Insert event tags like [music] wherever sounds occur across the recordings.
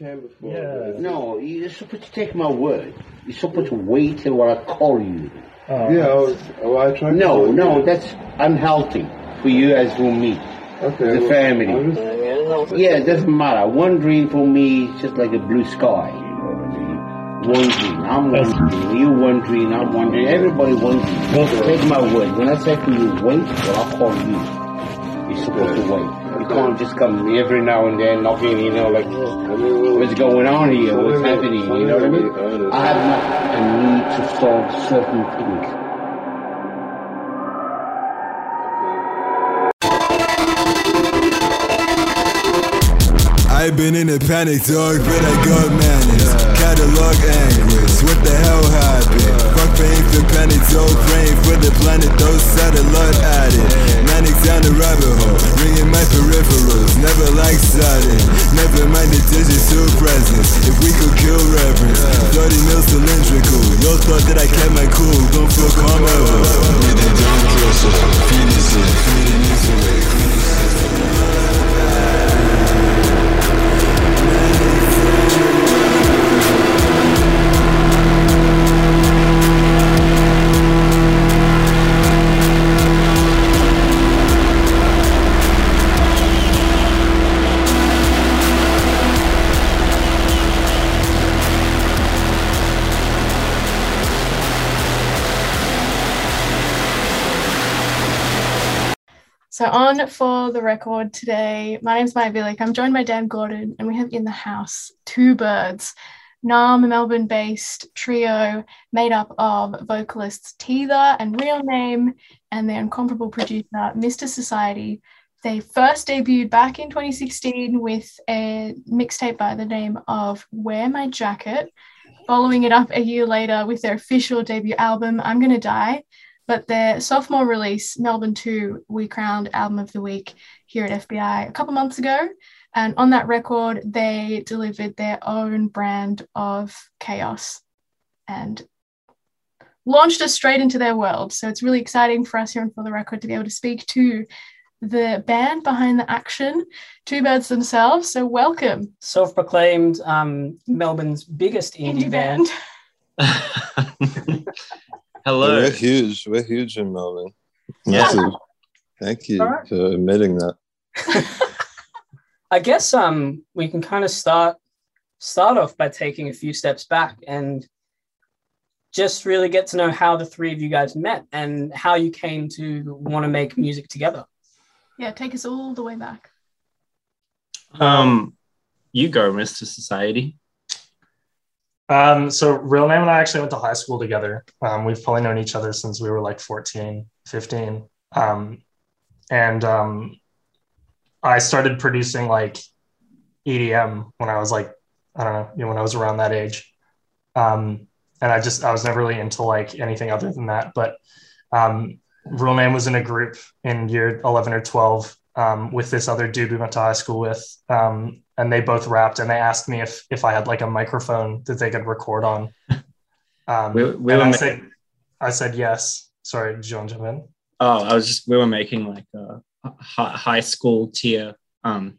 Yeah, I came. We came before. Yeah. No, you're supposed to take my word. You're supposed to wait till what I call you. Oh. Yeah, I was. Well, I tried. No, to no, that's unhealthy for you as for me. Okay. the well, family. Just- Yeah, it doesn't matter. One dream for me is just like a blue sky. You know what I mean? One dream. I'm one dream. You one dream. I'm one dream. Everybody one dream. Take my word. When I say to you, wait, well, I'll call you. You're supposed to wait. You can't just come every now and then knocking, you know, like, I mean, well, what's going on here? What's happening? You know what I mean? I have not a need to solve certain things. I've been in a panic, dog, but I got manners. Catalog anguish, what the hell happened? Fuck pain for panic, dog, praying for the planet, those satellite added. Manic down the rabbit hole, ringing my peripherals, never like sudden. Never mind the digital presence, if we could kill reverence. 30 mil cylindrical, y'all thought that I kept my cool, don't feel calm ever. With the down pressure, feelings in, feeding into it. So on for the record today, my name's Maya Billick. I'm joined by Dan Gordon, and we have in the house two birds. Naarm, a Melbourne-based trio made up of vocalists Teether and Real Name, and their incomparable producer, Mr. Society. They first debuted back in 2016 with a mixtape by the name of Wear My Jacket, following it up a year later with their official debut album, I'm Gonna Die. But their sophomore release, Melbourne 2, we crowned Album of the Week here at FBI a couple months ago. And on that record, they delivered their own brand of chaos and launched us straight into their world. So it's really exciting for us here on For the Record to be able to speak to the band behind the action, Two Birds themselves. So welcome, Self-proclaimed um, Melbourne's biggest indie, indie band. band. [laughs] Hello. We're huge. We're huge in Melbourne. Yeah. Thank you All right. for admitting that. [laughs] I guess um, we can kind of start start off by taking a few steps back and just really get to know how the three of you guys met and how you came to want to make music together. Yeah, take us all the way back. Um, you go, Mr. Society. Um, so real name and I actually went to high school together. Um, we've probably known each other since we were like 14, 15. Um, and um, I started producing like EDM when I was like, I don't know, you know, when I was around that age. Um, and I just, I was never really into like anything other than that. But um, real name was in a group in year 11 or 12 um, with this other dude we went to high school with. Um, and they both rapped and they asked me if, if I had like a microphone that they could record on. [laughs] Um, We- we and were I ma- said, I said yes. Sorry, did you want to jump in? Oh, I was just we were making like a high school tier, um,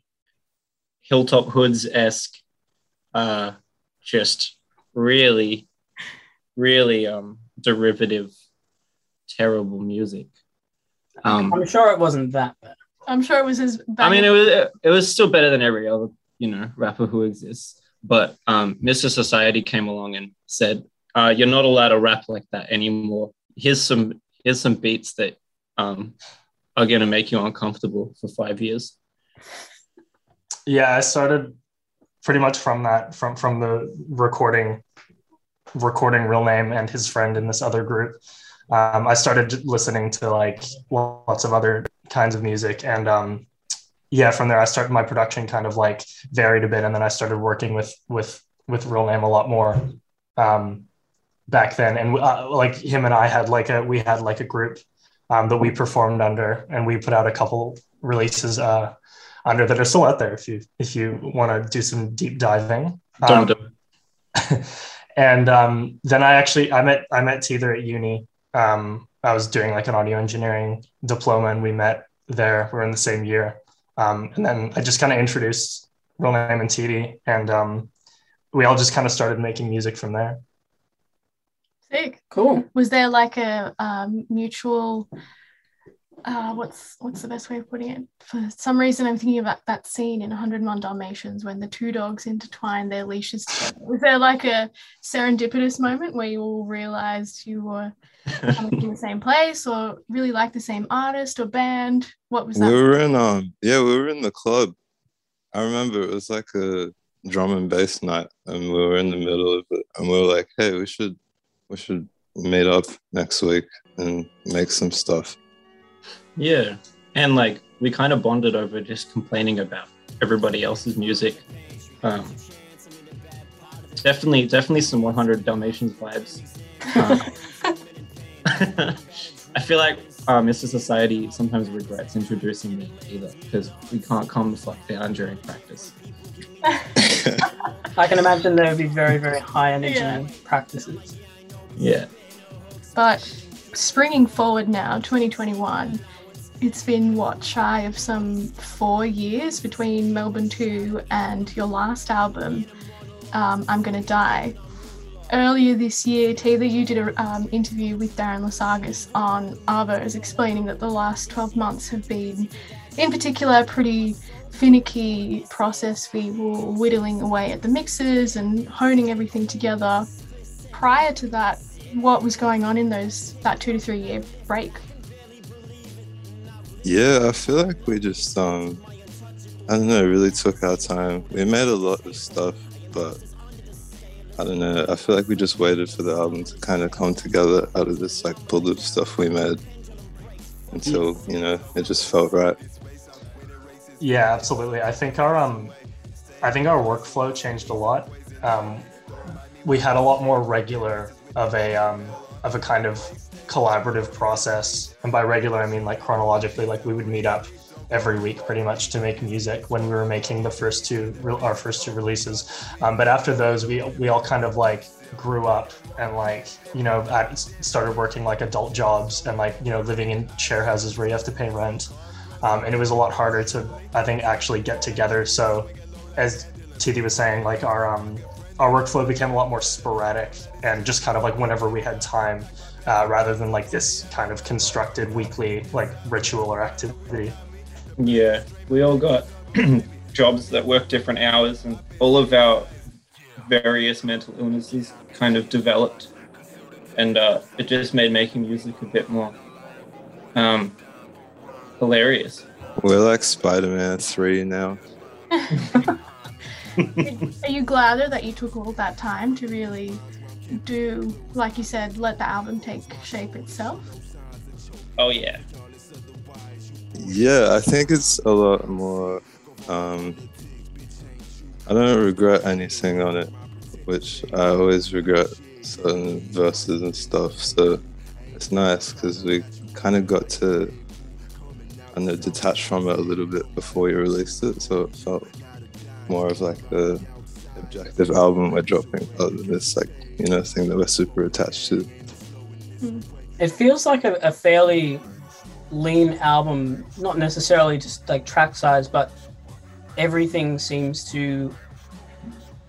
Hilltop Hoods esque, uh, just really, really um derivative, terrible music. Um, I'm sure it wasn't that bad. I'm sure it was his. bad. I mean, it was it was still better than every other you know rapper who exists. But um, Mr. Society came along and said, uh, "You're not allowed to rap like that anymore. Here's some here's some beats that um, are gonna make you uncomfortable for five years." Yeah, I started pretty much from that, from from the recording, recording real name and his friend in this other group. Um, I started listening to like lots of other kinds of music, and um, yeah, from there I started my production kind of like varied a bit, and then I started working with with with Real Name a lot more um, back then. And uh, like him and I had like a we had like a group um, that we performed under, and we put out a couple releases uh, under that are still out there if you if you want to do some deep diving. Um, [laughs] and um, then I actually I met I met Teether at uni. Um, I was doing like an audio engineering diploma, and we met there. We're in the same year, um, and then I just kind of introduced Real Name and TD, and um, we all just kind of started making music from there. Sick. Cool. Was there like a um, mutual? Uh, what's what's the best way of putting it? For some reason, I'm thinking about that scene in 101 Dalmatians when the two dogs intertwine their leashes together. Was there like a serendipitous moment where you all realized you were coming the same place, or really like the same artist or band? What was that? We were in um yeah, we were in the club. I remember it was like a drum and bass night and we were in the middle of it and we were like, hey, we should we should meet up next week and make some stuff. Yeah. And like we kind of bonded over just complaining about everybody else's music. Um, definitely, definitely some 100 Dalmatians vibes. Um, [laughs] [laughs] I feel like uh, Mr. Society sometimes regrets introducing me either because we can't calm the fuck down during practice. [laughs] I can imagine there would be very, very high energy Yeah. practices. Yeah. But springing forward now, 2021, it's been what shy of some four years between Melbourne 2 and your last album, um, I'm Gonna Die. Earlier this year, Taylor, you did an um, interview with Darren Lasagas on Arvos explaining that the last 12 months have been, in particular, a pretty finicky process you all whittling away at the mixes and honing everything together. Prior to that, what was going on in those that two to three year break? Yeah, I feel like we just um I don't know, really took our time. We made a lot of stuff, but I don't know. I feel like we just waited for the album to kind of come together out of this like pool of stuff we made until, you know, it just felt right. Yeah, absolutely. I think our um, I think our workflow changed a lot. Um, we had a lot more regular of a um, of a kind of collaborative process, and by regular I mean like chronologically. Like we would meet up every week pretty much to make music when we were making the first two our first two releases. Um, but after those, we we all kind of like grew up and like you know started working like adult jobs and like you know living in share houses where you have to pay rent um, and it was a lot harder to i think actually get together so as td was saying like our um, our workflow became a lot more sporadic and just kind of like whenever we had time uh, rather than like this kind of constructed weekly like ritual or activity Yeah, we all got [clears throat] jobs that work different hours, and all of our various mental illnesses kind of developed, and uh, it just made making music a bit more um, hilarious. We're like Spider Man 3 now. [laughs] Are you glad that you took all that time to really do, like you said, let the album take shape itself? Oh yeah, Yeah, I think it's a lot more. Um, I don't regret anything on it, which I always regret certain verses and stuff. So it's nice because we kind of got to kind of detach from it a little bit before we released it. So it felt more of like a objective album we're dropping rather than this like you know thing that we're super attached to. It feels like a, a fairly lean album, not necessarily just like track size, but everything seems to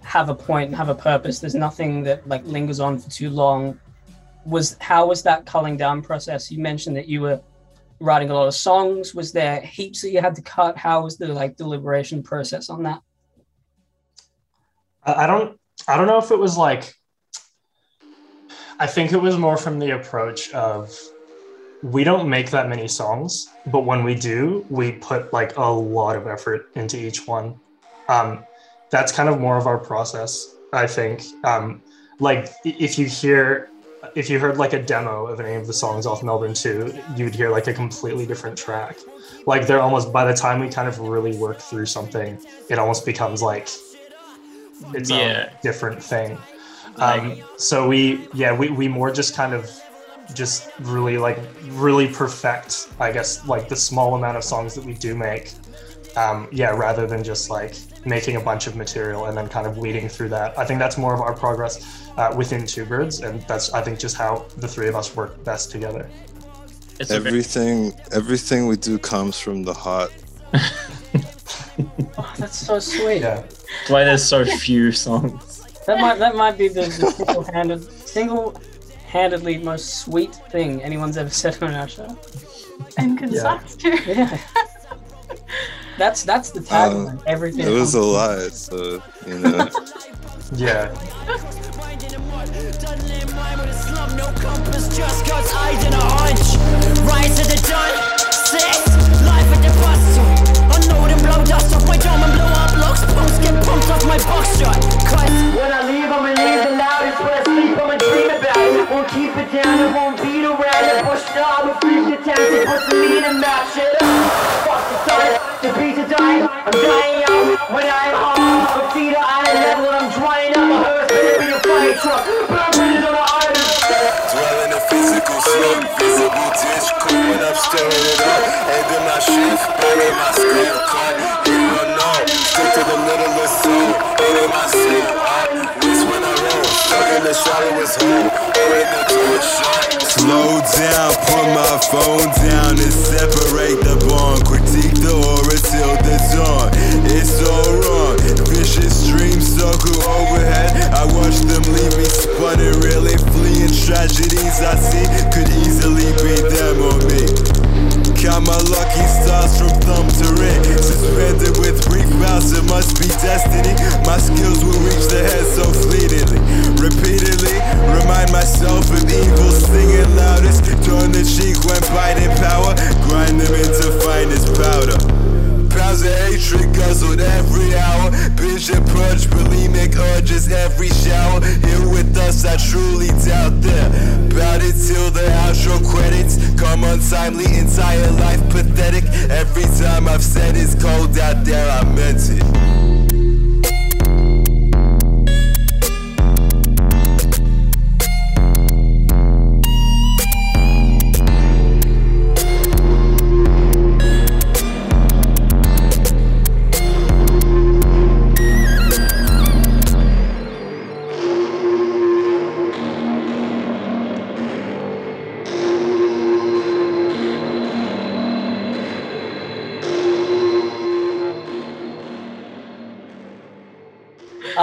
have a point and have a purpose. There's nothing that like lingers on for too long. Was how was that culling down process? You mentioned that you were writing a lot of songs. Was there heaps that you had to cut? How was the like deliberation process on that? I don't I don't know if it was like I think it was more from the approach of we don't make that many songs, but when we do, we put like a lot of effort into each one. Um, that's kind of more of our process, I think. Um, like if you hear if you heard like a demo of any of the songs off Melbourne 2, you'd hear like a completely different track. Like they're almost by the time we kind of really work through something, it almost becomes like its Yeah. own different thing. Um, so we yeah, we, we more just kind of just really like really perfect, I guess, like the small amount of songs that we do make. Um, yeah, rather than just like making a bunch of material and then kind of weeding through that. I think that's more of our progress uh, within Two Birds, and that's I think just how the three of us work best together. It's a very- Everything, everything we do comes from the heart. [laughs] [laughs] That's so sweet. Yeah, that's why there's so few songs. That might that might be the, the single-handed single-handedly most sweet thing anyone's ever said on our show. and concise too. Yeah. That's that's the tagline. Um, everything. It was a from- lie, so you know. [laughs] yeah. No compass, just God's eyes and a hunch. Rise to the dawn, six, life at the bus stop. Unload and blow dust off my dome and blow up locks. Pumps get pumped off my box shot. Cause when I leave, I'ma leave the loudest. When I sleep, I'ma dream about it. Won't keep it down, it won't beat around it. Push arm, freak the town, to put some meat in that shit. Fuck the sun, the beats are dying. I'm dying young when I'm home. Feet are out of level, I'm drying up. My hearse better be a fire truck. I'm ready on the physical visible ditch, cool up, stirring it up. End in my shift, my cut. You don't know, stick to the littlest soul. It ain't my soul, when I roll, stuck in the. Already the door shut. Slow down, put my phone down and separate the bond. Critique the aura till the dawn. It's all wrong. Streams circle overhead. I watch them leave me sputting, really fleeing tragedies I see could easily be them or me. Count my lucky stars from thumb to ring. Suspended with brief bouts, it must be destiny. My skills will reach the head every shower. Here with us, I truly doubt there. Bout it till the outro credits come untimely. Entire life pathetic. Every time I've said it's cold out there, I meant it.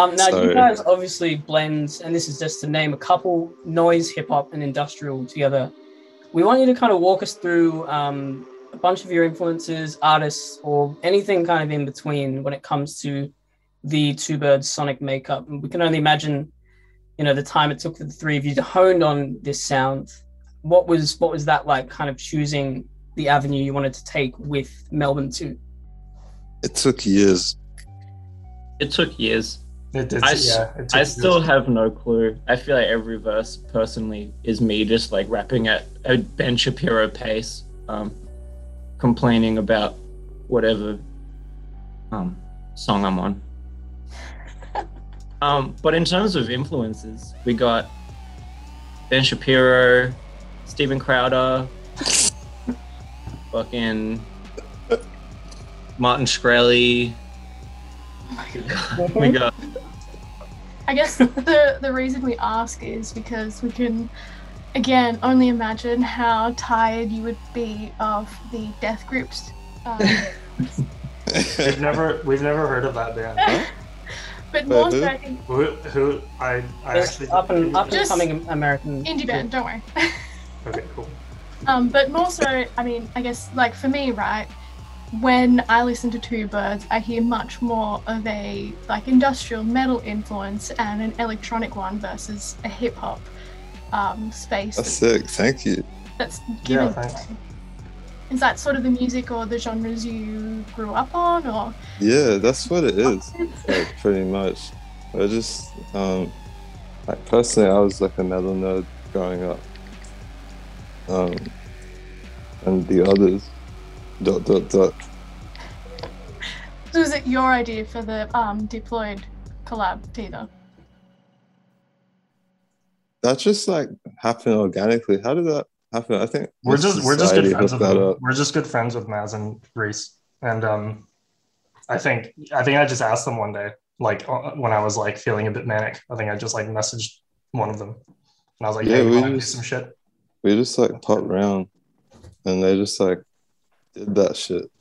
Um, now you guys obviously blend, and this is just to name a couple noise, hip hop, and industrial together. We want you to kind of walk us through um, a bunch of your influences, artists, or anything kind of in between when it comes to the Two Birds sonic makeup. And we can only imagine, you know, the time it took for the three of you to hone on this sound. What was what was that like? Kind of choosing the avenue you wanted to take with Melbourne Two. It took years. It took years. It did. I, s- yeah, it I years. still have no clue. I feel like every verse personally is me just like rapping at a Ben Shapiro pace, um, complaining about whatever um, song I'm on. [laughs] um, but in terms of influences, we got Ben Shapiro, Steven Crowder, [laughs] fucking Martin Shkreli. [laughs] we got I guess the the reason we ask is because we can again only imagine how tired you would be of the Death Grips. Um, We've never we've never heard of that band. but more who? so I Who, who I I actually up and up and coming American indie band, don't worry. Okay, cool. [laughs] Um, but more so, I mean, I guess like for me, right? When I listen to Two Birds, I hear much more of a like industrial metal influence and an electronic one versus a hip hop um, space That's sick. Thank you. that's given. Yeah, thanks. Is that sort of the music or the genres you grew up on, or Yeah, that's what it is. Like pretty much. I just um like personally I was like a metal nerd growing up. Um, and the others. Dot dot dot. So is it your idea for the um, deployed collab, Peter? That just like happened organically. How did that happen? I think We're just we're just good friends with that them. We're just good friends with Maz and Reese, and um, I think I think I just asked them one day, like uh, when I was like feeling a bit manic. I think I just like messaged one of them, and I was like, Yeah, "Hey, we want to do some shit?" We just like popped around, and they just like did that shit.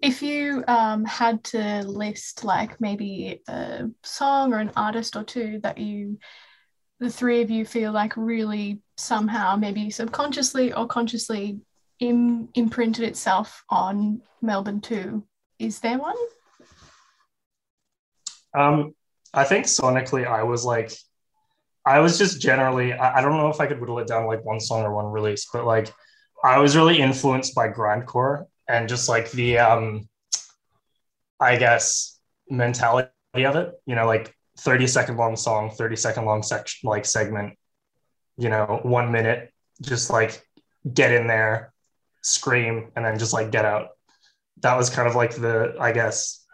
If you um, had to list like maybe a song or an artist or two that you, the three of you feel like really somehow, maybe subconsciously or consciously, Im- imprinted itself on Melbourne too, is there one? Um, I think sonically, I was like, I was just generally, I, I don't know if I could whittle it down like one song or one release, but like, I was really influenced by grindcore and just like the, um, I guess, mentality of it. You know, like 30 second long song, 30 second long section, like segment, you know, one minute, just like get in there, scream, and then just like get out. That was kind of like the, I guess,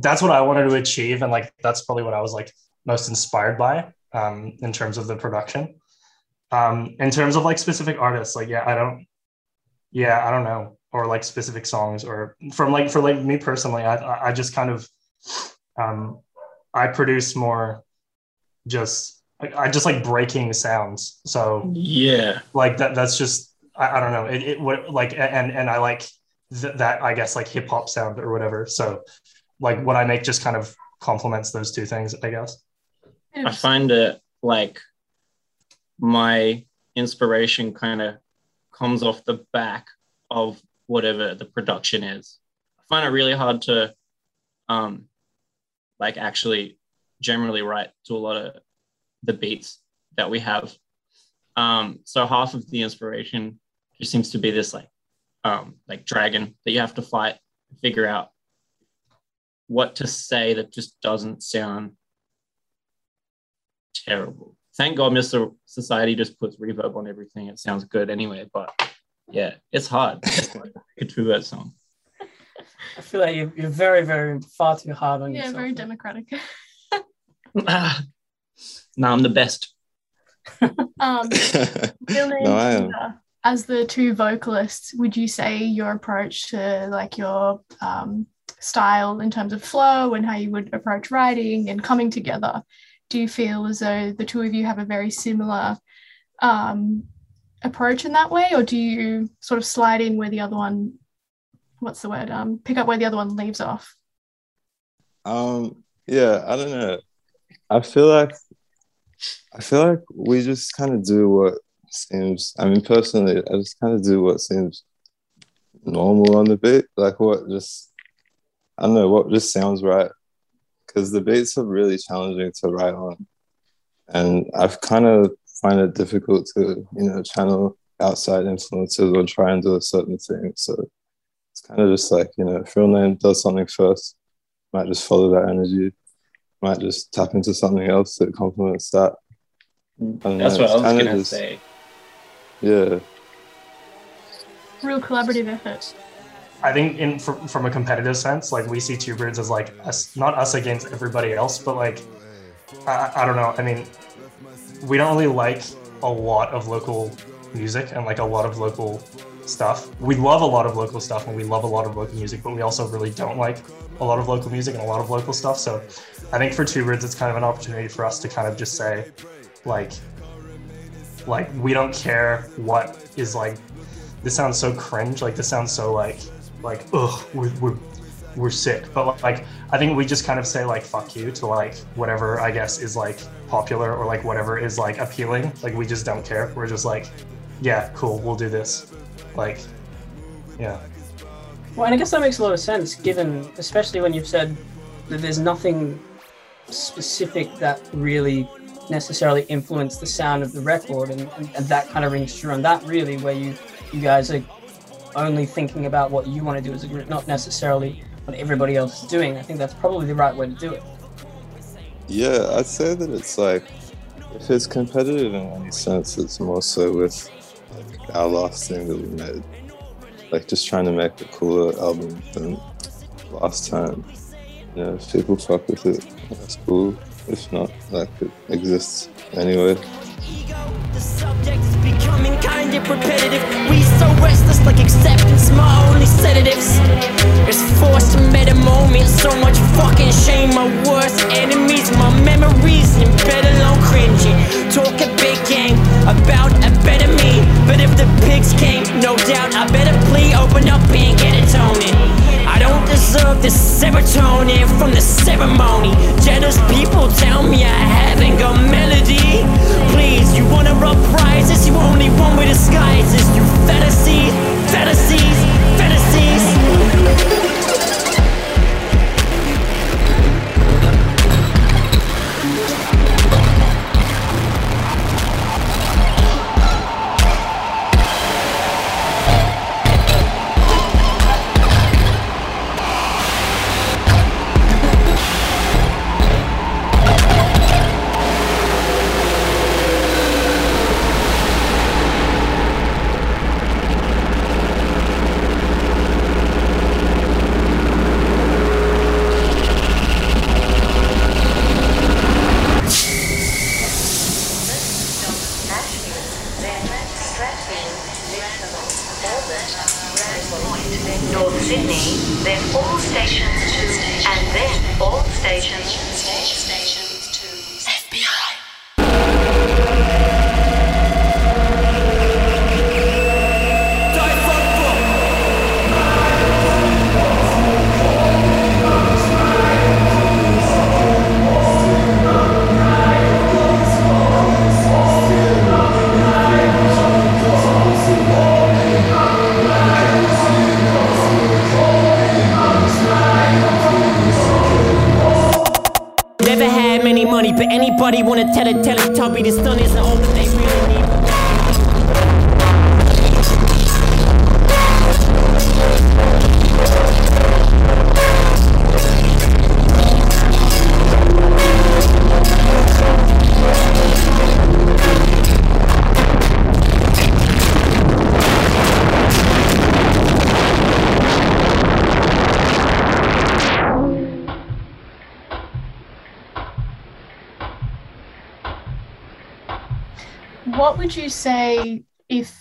that's what I wanted to achieve, and like that's probably what I was like most inspired by um, in terms of the production. Um, in terms of like specific artists, like yeah, I don't, yeah, I don't know, or like specific songs, or from like for like me personally, I I- just kind of, um, I produce more, just I I just like breaking sounds. So Yeah. like that that's just I, I don't know it, it what like and and I like th- that I guess like hip hop sound or whatever. So like what I make just kind of complements those two things, I guess. I find it like my inspiration kind of comes off the back of whatever the production is. I find it really hard to um like actually generally write to a lot of the beats that we have. Um so half of the inspiration just seems to be this like um like dragon that you have to fight, to figure out what to say that just doesn't sound terrible. Thank God Mr. Society just puts reverb on everything. It sounds good anyway, but yeah, it's hard. It's hard to make a song. I feel like you're, you're very, very far too hard on Yeah, yourself. Yeah, very democratic. [laughs] Ah, no, I'm the best. [laughs] Um, No, I am. As the two vocalists, would you say your approach to like your um, style in terms of flow and how you would approach writing and coming together? Do you feel as though the two of you have a very similar um, approach in that way, or do you sort of slide in where the other one, what's the word, um, pick up where the other one leaves off? Um, yeah, I don't know. I feel like I feel like we just kind of do what seems. I mean, personally, I just kind of do what seems normal on the beat, like what just I don't know what just sounds right. Because the beats are really challenging to write on, and I've kind of find it difficult to you know channel outside influences or try and do a certain thing. So it's kind of just like you know, if real name does something first, might just follow that energy might just tap into something else that complements that. Mm. And That's yeah, what I was gonna just- say. Yeah, Real collaborative effort. I think in from, from a competitive sense, like we see Two Birds as like us, not us against everybody else, but like I, I don't know. I mean, we don't really like a lot of local music and like a lot of local stuff. We love a lot of local stuff and we love a lot of local music, but we also really don't like a lot of local music and a lot of local stuff. So I think for Two Birds, it's kind of an opportunity for us to kind of just say, like, like we don't care what is like. This sounds so cringe. Like this sounds so like like ugh we're, we're we're sick. But like i think we just kind of say like fuck you to like whatever i guess is like popular or like whatever is like appealing. Like we just don't care. We're just like yeah cool we'll do this. Like yeah. Well, and I guess that makes a lot of sense, given, especially when you've said that there's nothing specific that really necessarily influenced the sound of the record, and, and, and that kind of rings true on that, really, where you, you guys are only thinking about what you want to do as a group, not necessarily what everybody else is doing. I think that's probably the right way to do it. yeah. I'd say that it's like if it's competitive in any sense, it's more so with like our last thing that we made. Like just trying to make a cooler album than last time. You know, if people fuck with it, that's cool. If not, like it exists anyway. Ego, the subject is becoming kind of repetitive. We so restless, like acceptance, my only sedatives. It's forced to meta moment, so much fucking shame. My worst enemies, my memories, embedded alone cringy. Talk a big game about a better me. But if the pigs came, no doubt, I better plea, open up and get it toning. I don't deserve this serotonin from the ceremony. Jealous people tell me I haven't got melody. Please, you wanna rub prizes? You only one with disguises. You fantasies, fantasies.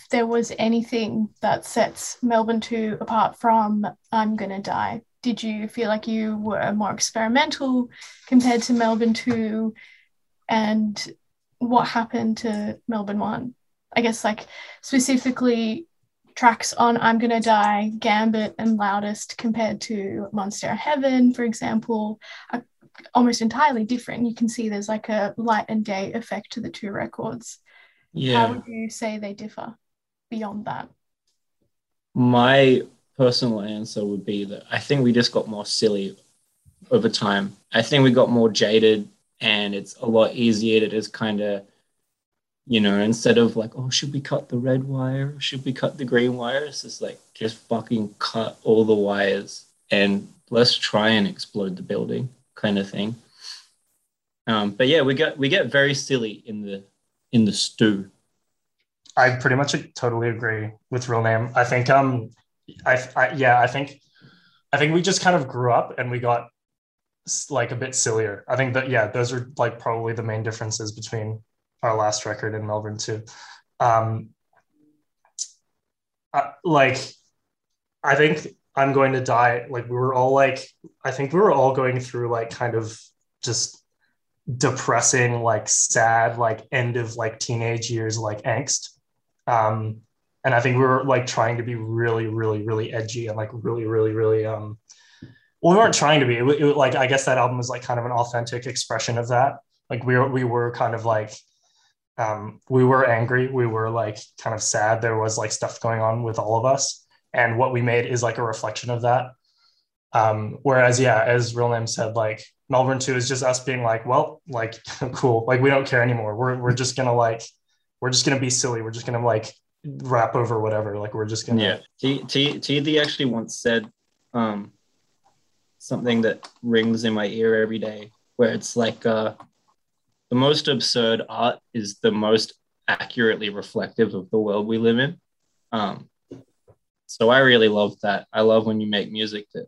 There was anything that sets Melbourne 2 apart from I'm Gonna Die? Did you feel like you were more experimental compared to Melbourne 2? And what happened to Melbourne 1? I guess, like, specifically tracks on I'm Gonna Die, Gambit, and Loudest compared to Monster Heaven, for example, are almost entirely different. You can see there's like a light and day effect to the two records. Yeah. How would you say they differ beyond that? My personal answer would be that I think we just got more silly over time. I think we got more jaded and it's a lot easier to just kind of, you know, instead of like, oh, should we cut the red wire? Should we cut the green wire? It's just like, just fucking cut all the wires and let's try and explode the building kind of thing. Um, but yeah, we get we get very silly in the in the stew. I pretty much totally agree with real name. I think um I, I yeah, I think I think we just kind of grew up and we got like a bit sillier. I think that yeah, those are like probably the main differences between our last record and Melbourne too. Um I- like I think I'm going to die like we were all like I think we were all going through like kind of just depressing like sad like end of like teenage years like angst um and i think we were like trying to be really really really edgy and like really really really um well we weren't trying to be. It, it, like i guess that album was like kind of an authentic expression of that. Like we were we were kind of like um we were angry. We were like kind of sad. There was like stuff going on with all of us. And what we made is like a reflection of that. Um whereas yeah as real name said like melbourne 2 is just us being like well like [laughs] cool. Like we don't care anymore. We're, we're just gonna like we're just gonna be silly we're just gonna like rap over whatever like we're just gonna Yeah. T T actually once said um something that rings in my ear every day where it's like uh the most absurd art is the most accurately reflective of the world we live in. Um, so I really love that. I love when you make music that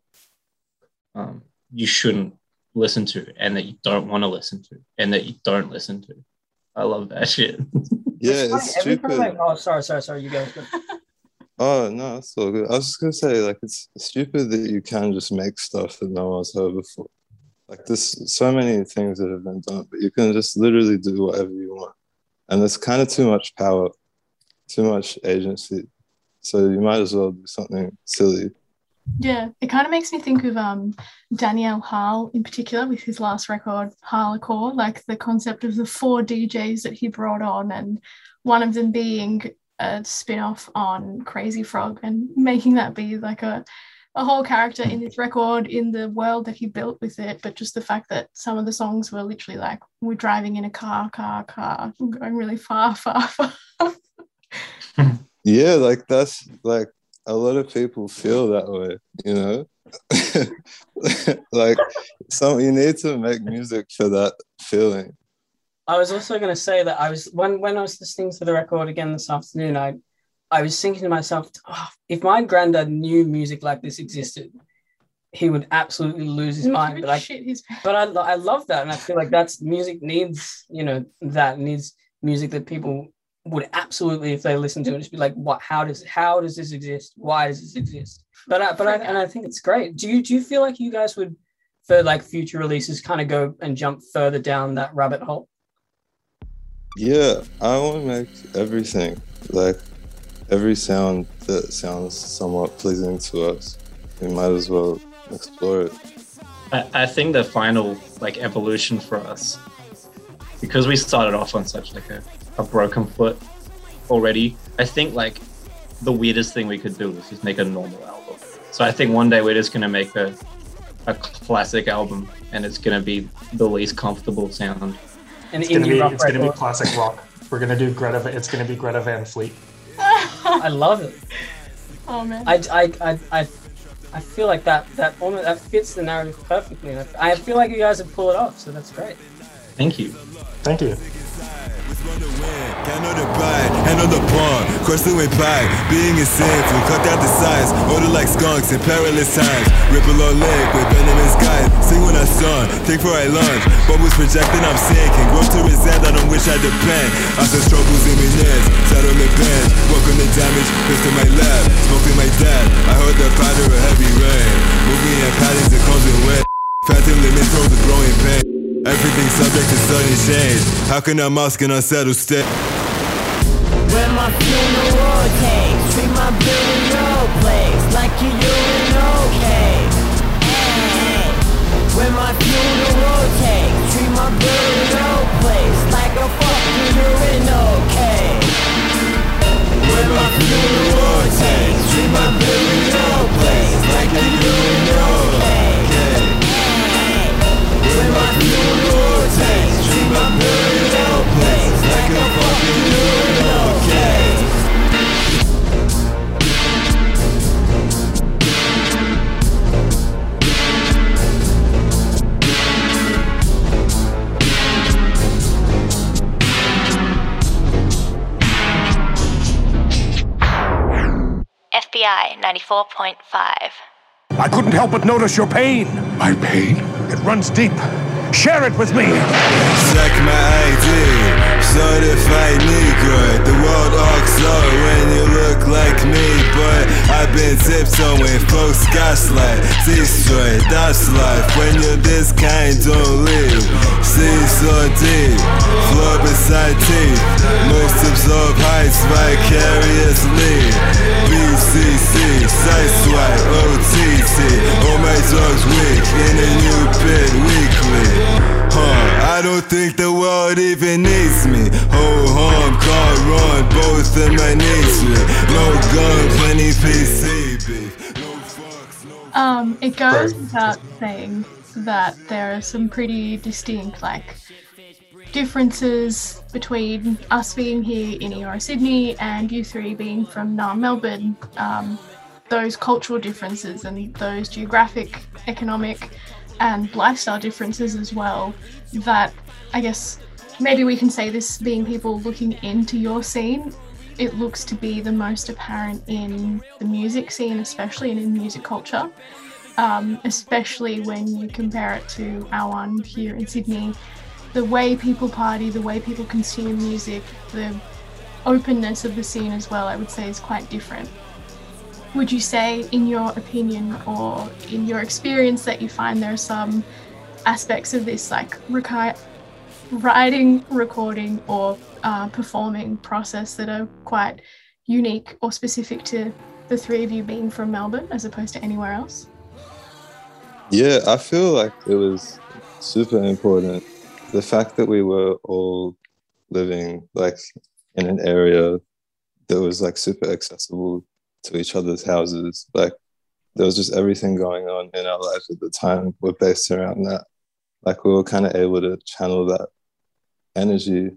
um, you shouldn't listen to and that you don't want to listen to and that you don't listen to. I love that [laughs] shit. Yeah, funny, it's every time stupid. I- oh, sorry, sorry, sorry. You guys. [laughs] Oh no, it's all good. I was just gonna say, like, it's stupid that you can just make stuff that no one's heard before. Like, there's so many things that have been done, but you can just literally do whatever you want, and there's kind of too much power, too much agency. So you might as well do something silly. Yeah, it kind of makes me think of um Danny L Harle in particular with his last record, Harlecore, like the concept of the four DJs that he brought on, and one of them being a spin-off on Crazy Frog and making that be like a a whole character in this record in the world that he built with it, but just the fact that some of the songs were literally like we're driving in a car, car, car, going really far, far, far. [laughs] [laughs] Yeah, like that's like a lot of people feel that way, you know. [laughs] like, some you need to make music for that feeling. I was also going to say that I was when when I was listening to the record again this afternoon. I I was thinking to myself, oh, if my granddad knew music like this existed, he would absolutely lose his mind. But I, Shit, he's but I, I love that, and I feel like that's music needs you know that needs music that people would absolutely if they listen to it just be like, what? How does how does this exist? Why does this exist? But I, but I, and I think it's great. Do you do you feel like you guys would for like future releases kind of go and jump further down that rabbit hole? Yeah, I want to make everything like every sound that sounds somewhat pleasing to us. We might as well explore it. I, I think the final like evolution for us, because we started off on such like a, a broken foot already, I think like the weirdest thing we could do is just make a normal album. So I think one day we're just gonna make a a classic album and it's gonna be the least comfortable sound. An It's gonna indie be rock it's gonna be classic rock. We're gonna do Greta. It's gonna be Greta Van Fleet. [laughs] I love it. oh man. I, I, I, I, I feel like that that almost that fits the narrative perfectly. I I feel like you guys have pulled it off, so that's great. Thank you. Thank you. Handle the pride, handle the pawn, crushing with pride. Being is sinful, cut out the size, order like skunks in perilous times. Ripple on lake with venomous skies. Sing when I son, take for I lunge. Bubbles projecting, I'm sinking. Grow to resent, I don't wish I depend. I said struggles in my nest, settlement. Work on the damage, pistol my lab, smoking my dad. I heard the patter of heavy rain. Moving in patterns that comes in wet. Phantom limits throws the growing pain. Everything subject to sudden change. How can a mouse can unsettle state? When my funeral takes, treat my burial place like you doing okay. When my funeral takes, treat my burial place like a fucking doing okay. When my funeral takes, treat my burial place like you doing FBI 94.5. I couldn't help but notice your pain. My pain? It runs deep. Share it with me. Check my ID, certified Negro. The world arcs low when you look like me, but I've been tiptoeing, folks gaslight, destroy, that's life. When you're this kind, don't leave. See so deep, floor beside teeth. Most absorb heights vicariously. BCC, sideswipe, OTT. All my dogs weak in a new pit weekly. Huh, I don't think the world even needs me. Can't run, both of my with. No gun, plenty PC beef. No fucks, no Um, it goes without saying that there are some pretty distinct like differences between us being here in Eora, Sydney, and you three being from Naarm, Melbourne. Um, those cultural differences and those geographic, economic, and lifestyle differences as well. That I guess maybe we can say this being people looking into your scene, it looks to be the most apparent in the music scene, especially and in music culture. Um, especially when you compare it to our one here in Sydney. The way people party, the way people consume music, the openness of the scene as well, I would say, is quite different. Would you say, in your opinion or in your experience, that you find there are some aspects of this, like writing, recording, or uh, performing process that are quite unique or specific to the three of you being from Melbourne as opposed to anywhere else? Yeah, I feel like it was super important. The fact that we were all living like in an area that was like super accessible to each other's houses. Like there was just everything going on in our lives at the time were based around that. Like we were kind of able to channel that energy.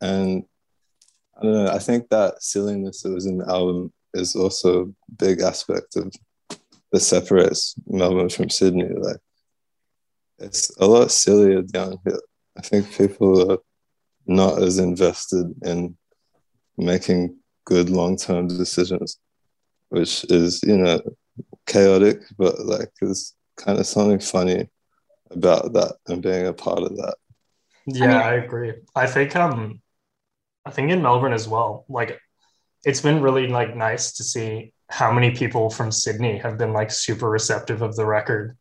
And I don't know, I think that silliness that was in the album is also a big aspect of that separates Melbourne from Sydney. Like it's a lot sillier down here. I think people are not as invested in making good long-term decisions, which is you know chaotic, but like there's kind of something funny about that and being a part of that. Yeah, I agree. I think um I think in Melbourne as well, like it's been really like nice to see how many people from Sydney have been like super receptive of the record.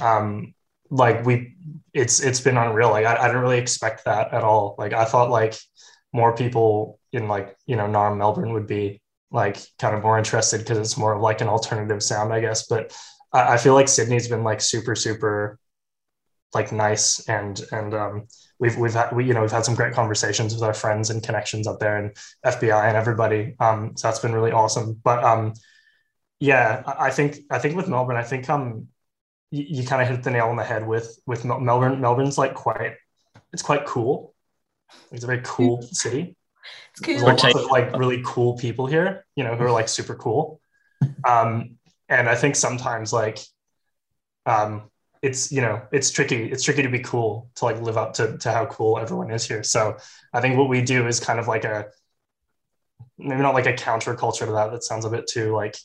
Um like we it's it's been unreal. Like I, I didn't really expect that at all. Like I thought like more people in like, you know, non Melbourne would be like kind of more interested because it's more of like an alternative sound, I guess. But I, I feel like Sydney's been like super, super like nice and and um we've we've had we you know we've had some great conversations with our friends and connections up there and FBI and everybody um so that's been really awesome but um yeah I I think I think with Melbourne I think um you, you kind of hit the nail on the head with with Melbourne Melbourne's like quite it's quite cool. It's a very cool city. It's cool. there's cool. lots of like really cool people here you know who are like super cool. [laughs] Um and I think sometimes like um it's you know it's tricky it's tricky to be cool to like live up to, to how cool everyone is here. So i think what we do is kind of like a maybe not like a counterculture to that that sounds a bit too like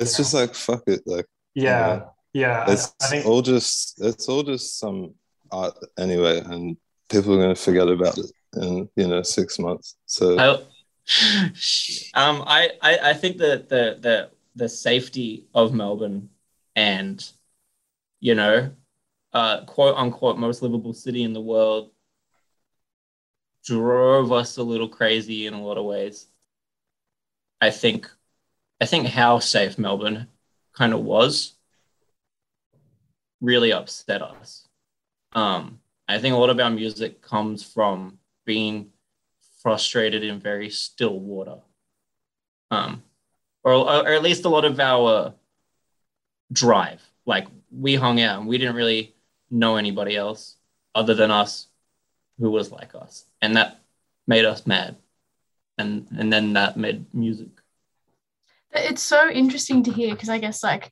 It's just like fuck it, like yeah. know, yeah I, it's I think all just it's all just some art anyway, and people are gonna forget about it in you know six months. So I, um, I, I, I think that the, the, the safety of Melbourne and, you know, uh, quote unquote, most livable city in the world drove us a little crazy in a lot of ways. I think, I think how safe Melbourne kind of was really upset us. Um, I think a lot of our music comes from being frustrated in very still water. Um, or, or at least a lot of our drive. Like we hung out and we didn't really know anybody else other than us who was like us. And that made us mad. And and then that made music. It's so interesting to hear because I guess like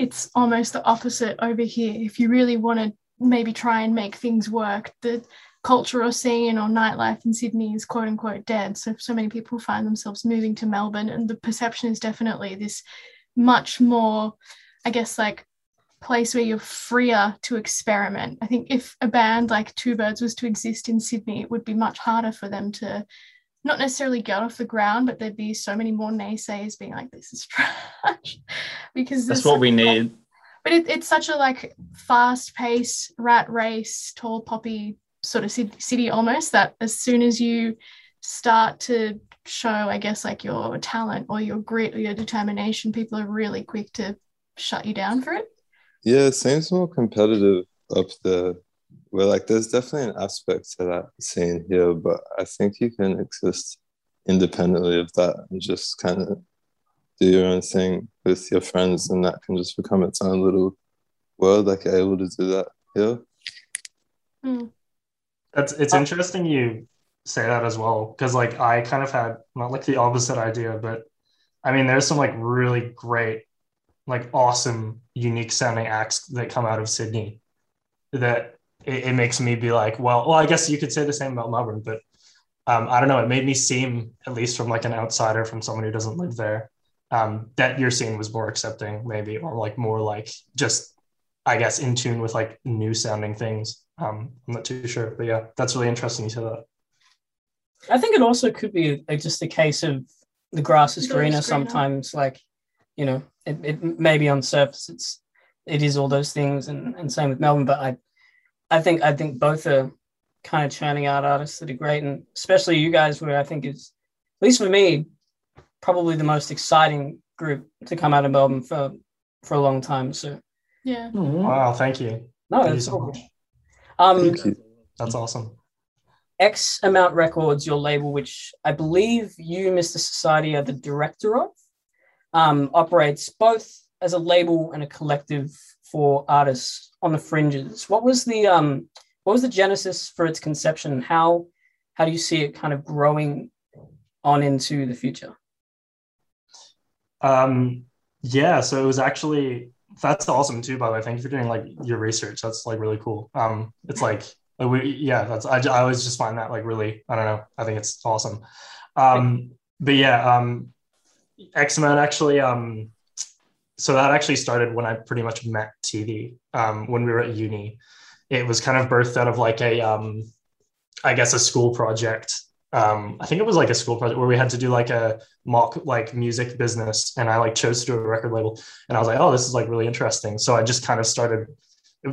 it's almost the opposite over here. If you really want to maybe try and make things work, the cultural scene or nightlife in Sydney is quote unquote dead. So so many people find themselves moving to Melbourne, and the perception is definitely this much more, I guess, like place where you're freer to experiment. I think if a band like Two Birds was to exist in Sydney, it would be much harder for them to not necessarily get off the ground, but there'd be so many more naysayers being like, "This is [laughs] trash," because That's what we a- need. But it, it's such a like fast pace rat race, tall poppy sort of city, city almost that as soon as you start to show, I guess, like your talent or your grit or your determination, people are really quick to shut you down for it. yeah, it seems more competitive up there. Where like there's definitely an aspect to that scene here, but I think you can exist independently of that and just kind of do your own thing with your friends, and that can just become its own little world. Like you're able to do that here. Hmm. That's it's interesting you say that as well because like I kind of had not like the opposite idea, but I mean there's some like really great, like awesome, unique sounding acts that come out of Sydney that it, it makes me be like, well, well, I guess you could say the same about Melbourne, but um, I don't know. It made me seem, at least from like an outsider, from someone who doesn't live there, um, that your scene was more accepting, maybe, or like more like just, I guess, in tune with like new sounding things. Um, I'm not too sure, but yeah, that's really interesting. You said that. I think it also could be uh, just a case of the grass is greener greener. sometimes. Like, you know, it, it maybe on surface it's it is all those things, and, and same with Melbourne. But I, I think I think both are kind of churning out artists that are great, and especially you guys, where I think is at least for me, probably the most exciting group to come out of Melbourne for for a long time. So Yeah. Wow, thank you. no, Thank you so all much. good. Um, That's awesome. X Amount Records, your label, which I believe you, Mr. Society, are the director of, um, operates both as a label and a collective for artists on the fringes. What was the um, what was the genesis for its conception? How how do you see it kind of growing on into the future? Um, yeah, so it was actually that's awesome too. By the way, thank you for doing like your research. That's like really cool. Um, it's like, like we, yeah, that's I, I always just find that like really I don't know. I think it's awesome. Um, but yeah, um, X Men actually. Um, so that actually started when I pretty much met TV. Um, when we were at uni, it was kind of birthed out of like a um, I guess a school project. Um, I think it was like a school project where we had to do like a mock like music business, and I like chose to do a record label, and I was like, oh, this is like really interesting. So I just kind of started,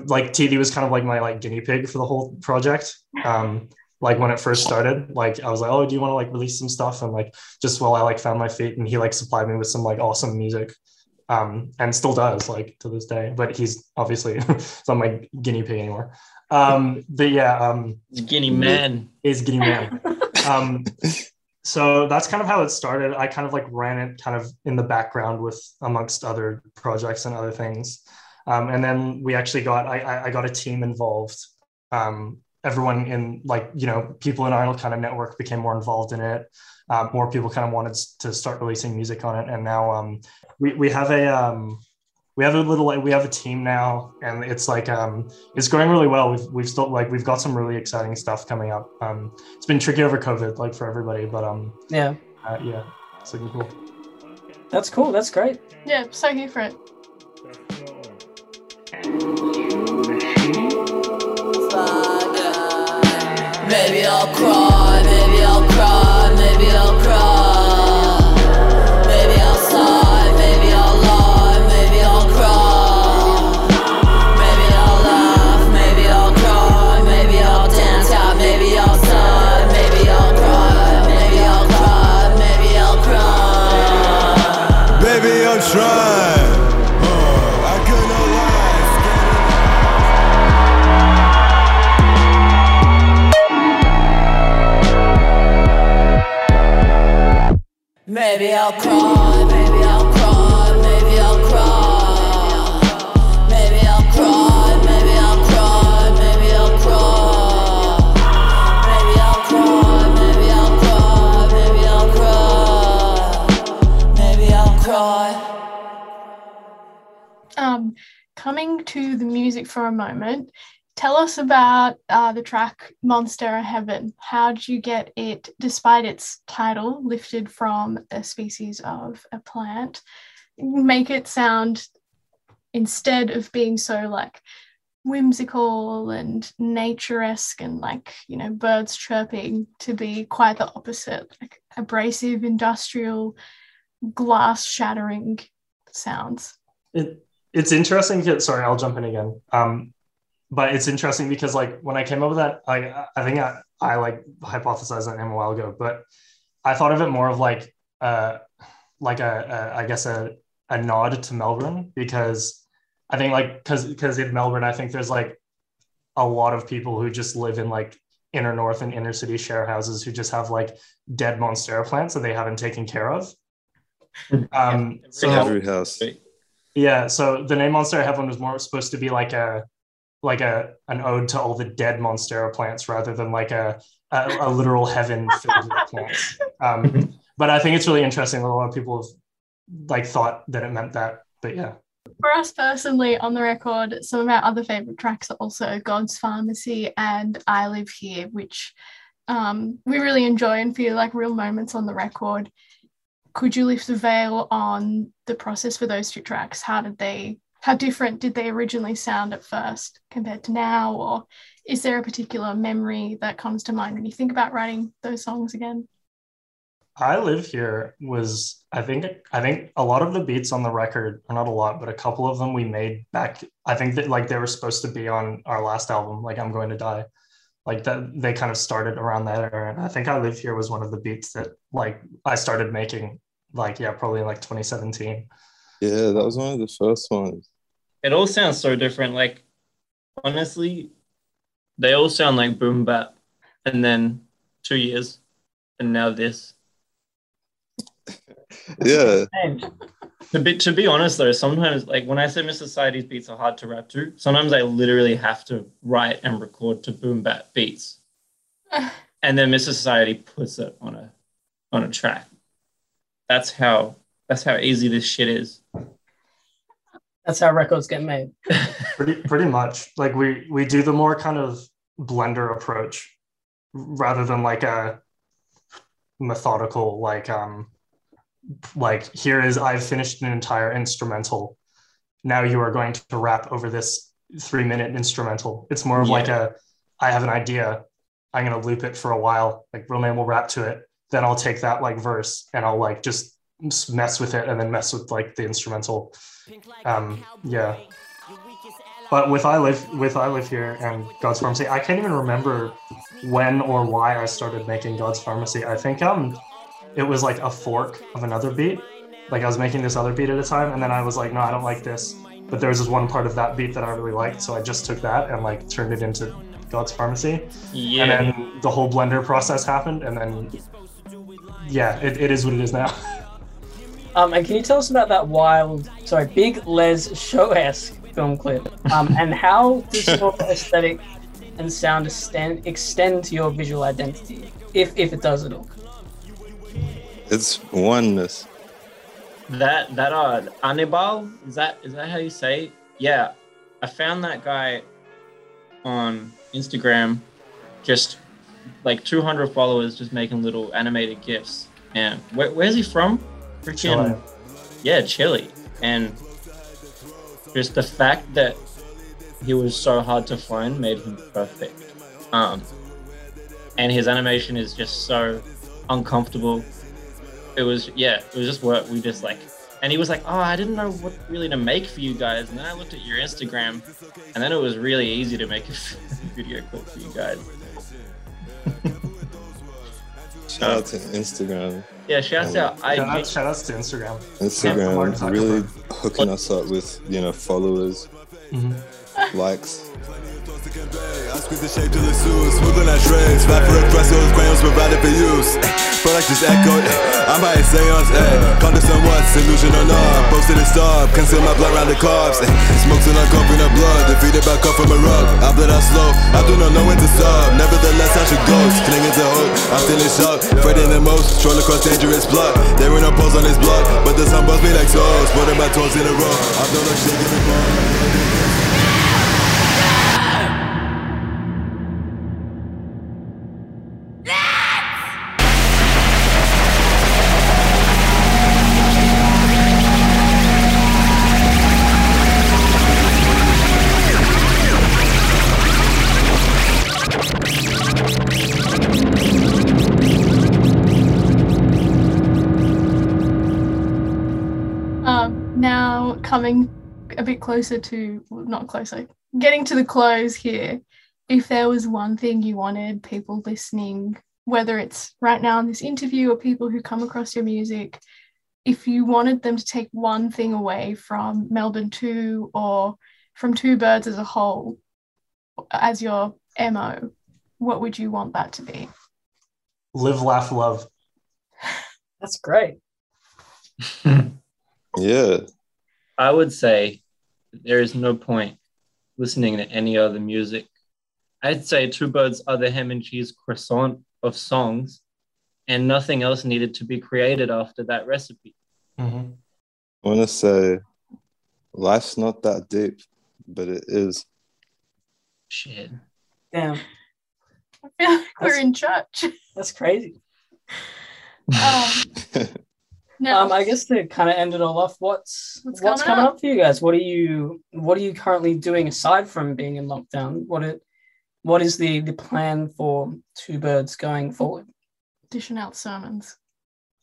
like TV was kind of like my like guinea pig for the whole project. Um, like when it first started, like I was like, oh, do you want to like release some stuff? And like just while I like found my feet, and he like supplied me with some like awesome music. Um, and still does like to this day, but he's obviously [laughs] not my guinea pig anymore. Um, but yeah, um, Guinea man. is Guinea Man. um, so that's kind of how it started. I kind of like ran it kind of in the background with amongst other projects and other things. Um, and then we actually got I, I- I got a team involved. Um, everyone in like you know people in our kind of network became more involved in it. Um, more people kind of wanted to start releasing music on it, and now um, we we have a um, we have a little we have a team now and it's like um it's going really well we've we've still like we've got some really exciting stuff coming up um it's been tricky over covid like for everybody but um Yeah, uh, yeah it's looking cool that's cool. That's great. Yeah, so here for it. Maybe I'll cry, maybe I'll cry, maybe I'll cry. I'll cry, maybe I'll cry, maybe I'll cry. Maybe I'll cry, maybe I'll cry, maybe I'll cry. Maybe I'll cry, maybe I'll cry, maybe I'll cry. Maybe I'll cry. Um, coming to the music for a moment, tell us about uh, the track Monstera Heaven. How did you get it, despite its title, lifted from a species of a plant? Make it sound, instead of being so like whimsical and nature-esque and like, you know, birds chirping, to be quite the opposite, like abrasive, industrial, glass shattering sounds. it it's interesting sorry i'll jump in again um but it's interesting because like when i came up with that i i think i, I like hypothesized that name a while ago but i thought of it more of like uh like a, a i guess a a nod to melbourne because i think like because because in melbourne i think there's like a lot of people who just live in like inner north and inner city share houses who just have like dead monstera plants that they haven't taken care of um so Every house. yeah, so the name Monstera Heaven was more supposed to be like a like a an ode to all the dead Monstera plants rather than like a a, a literal heaven filled with [laughs] plants. Um, but I think it's really interesting that a lot of people have like thought that it meant that. But yeah, For us personally, on the record, some of our other favorite tracks are also God's Pharmacy and I Live Here, which um, we really enjoy and feel like real moments on the record. Could you lift the veil on the process for those two tracks? How did they, how different did they originally sound at first compared to now? Or is there a particular memory that comes to mind when you think about writing those songs again? I live here was I think I think a lot of the beats on the record, or not a lot, but a couple of them we made back. I think that like they were supposed to be on our last album, like I'm Going to Die. Like that they kind of started around that era. And I think I live here was one of the beats that like I started making like yeah, probably in like 2017. Yeah, that was one of the first ones. It all sounds so different. Like honestly, they all sound like boom bap, and then two years, and now this. [laughs] Yeah. And to be to be honest though, sometimes like when I say Miss Society's beats are hard to rap to, sometimes I literally have to write and record to boom bap beats, [sighs] and then Miss Society puts it on a on a track. That's how that's how easy this shit is. That's how records get made. [laughs] pretty pretty much. Like we we do the more kind of blender approach rather than like a methodical like um like here is i've finished an entire instrumental. Now you are going to rap over this three minute instrumental. It's more of like a i have an idea. I'm going to loop it for a while. Like real name will rap to it. Then i'll take that like verse and i'll like just mess with it and then mess with like the instrumental um yeah but with I live with I live here and God's Pharmacy, I can't even remember when or why I started making God's Pharmacy. I think um it was like a fork of another beat. Like I was making this other beat at a time, and then I was like, no, I don't like this. But there was this one part of that beat that I really liked, so I just took that and like turned it into God's Pharmacy. Yeah. And then the whole blender process happened, and then yeah, it, it is what it is now. [laughs] Um, and can you tell us about that wild, sorry, Big Lez Show esque film clip? Um, and how does [laughs] your aesthetic and sound extend, extend to your visual identity, if if it does at all? It's oneness. That that uh Anibal is that is that how you say? it? Yeah, I found that guy on Instagram, just like 200 followers, just making little animated gifs. And where, where's he from? Freaking Chile. yeah, Chile. And just the fact that he was so hard to find made him perfect. Um, and his animation is just so uncomfortable. It was yeah, it was just what we just like. And he was like, "Oh, I didn't know what really to make for you guys." And then I looked at your Instagram, and then it was really easy to make a [laughs] video clip for you guys. [laughs] Um, shout out to Instagram. Yeah, shouts out shout, IG. out, shout outs to Instagram. Instagram really hooking us up with you know followers, mm-hmm. likes. I squeeze the shape till it's loose. Smooth on that trace. Flat for espressos, crayons provided for use. Product just echoed. I'm might seance, eh. Conquer somewhat, illusion or not. Posted and stop. Conceal my blood around the carbs. Eh. Smokes in a cup in the blood. Defeated by cup from a rug. I blood out slow. I do not know when to stop. Nevertheless, I should ghost. Clinging to hope. I'm still in shock. Afraid the most. Stroll across dangerous blood. There ain't no pulse on this blood. But the sun buzz me like toes. Putting my toes in a row. I'm no like shaking the ball. Coming a bit closer to, well, not closer, getting to the close here. If there was one thing you wanted people listening, whether it's right now in this interview or people who come across your music, if you wanted them to take one thing away from Melbourne 2 or from Two Birds as a whole, as your MO, what would you want that to be? Live, laugh, love. That's great. [laughs] Yeah, I would say there is no point listening to any other music. I'd say Two Birds are the ham and cheese croissant of songs, and nothing else needed to be created after that recipe. Mhm. I want to say life's not that deep, but it is. Shit. Damn, I feel like we're in church. that's crazy. [laughs] Um, [laughs] now, Um, I guess to kind of end it all off, what's What's what's, coming coming up? up? for you guys? What are you What are you currently doing aside from being in lockdown? What it What is the the plan for Two Birds going forward? dishing out sermons.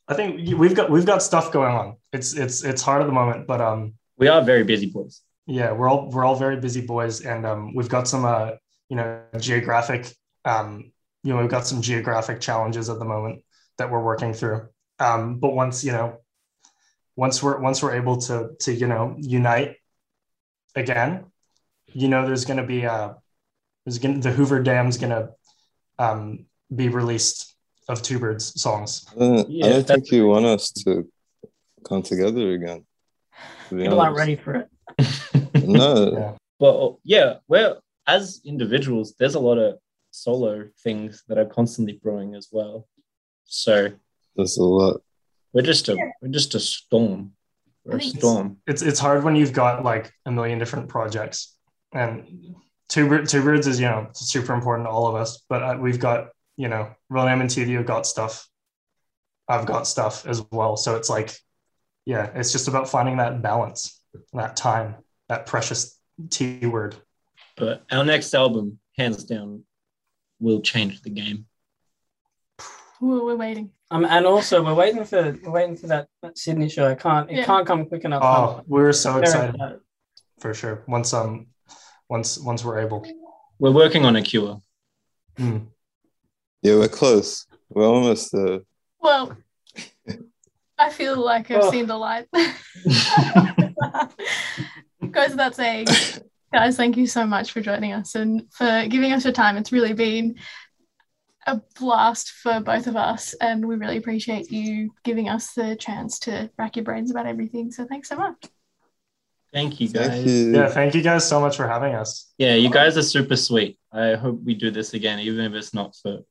I think we've got we've got stuff going on. It's it's it's hard at the moment, but um We are very busy boys. yeah, we're all we're all very busy boys, and um we've got some uh you know geographic um you know we've got some geographic challenges at the moment that we're working through. Um, but once you know once we're once we're able to to you know unite again, you know there's going to be uh there's going the Hoover Dam's going to um be released of Two Birds songs. I don't, Yeah, I don't think you want us to come together again. to be People aren't ready for it. [laughs] No, Yeah. Well, yeah, well, as individuals, there's a lot of solo things that are constantly brewing as well. So there's a lot. we're just a we're just a storm. We're a storm. it's it's hard when you've got like a million different projects and two bird two birds is you know super important to all of us but uh, we've got you know real name and tv have got stuff i've got stuff as well so it's like yeah it's just about finding that balance that time that precious t word But our next album, hands down, will change the game. Ooh, we're waiting. Um, and also we're waiting for we're waiting for that, that Sydney show. I can't it Yeah. can't come quick enough. oh we're so Very excited excited. for sure once um once once we're able We're working on a cure. Mm. Yeah, we're close. We're almost there. Well, I feel like I've Oh. seen the light. [laughs] Goes without saying, guys, thank you so much for joining us and for giving us your time. It's really been a blast for both of us, and we really appreciate you giving us the chance to rack your brains about everything. So thanks so much. Thank you guys. Thank you. yeah thank you guys so much for having us Yeah, you guys are super sweet. I hope we do this again, even if it's not for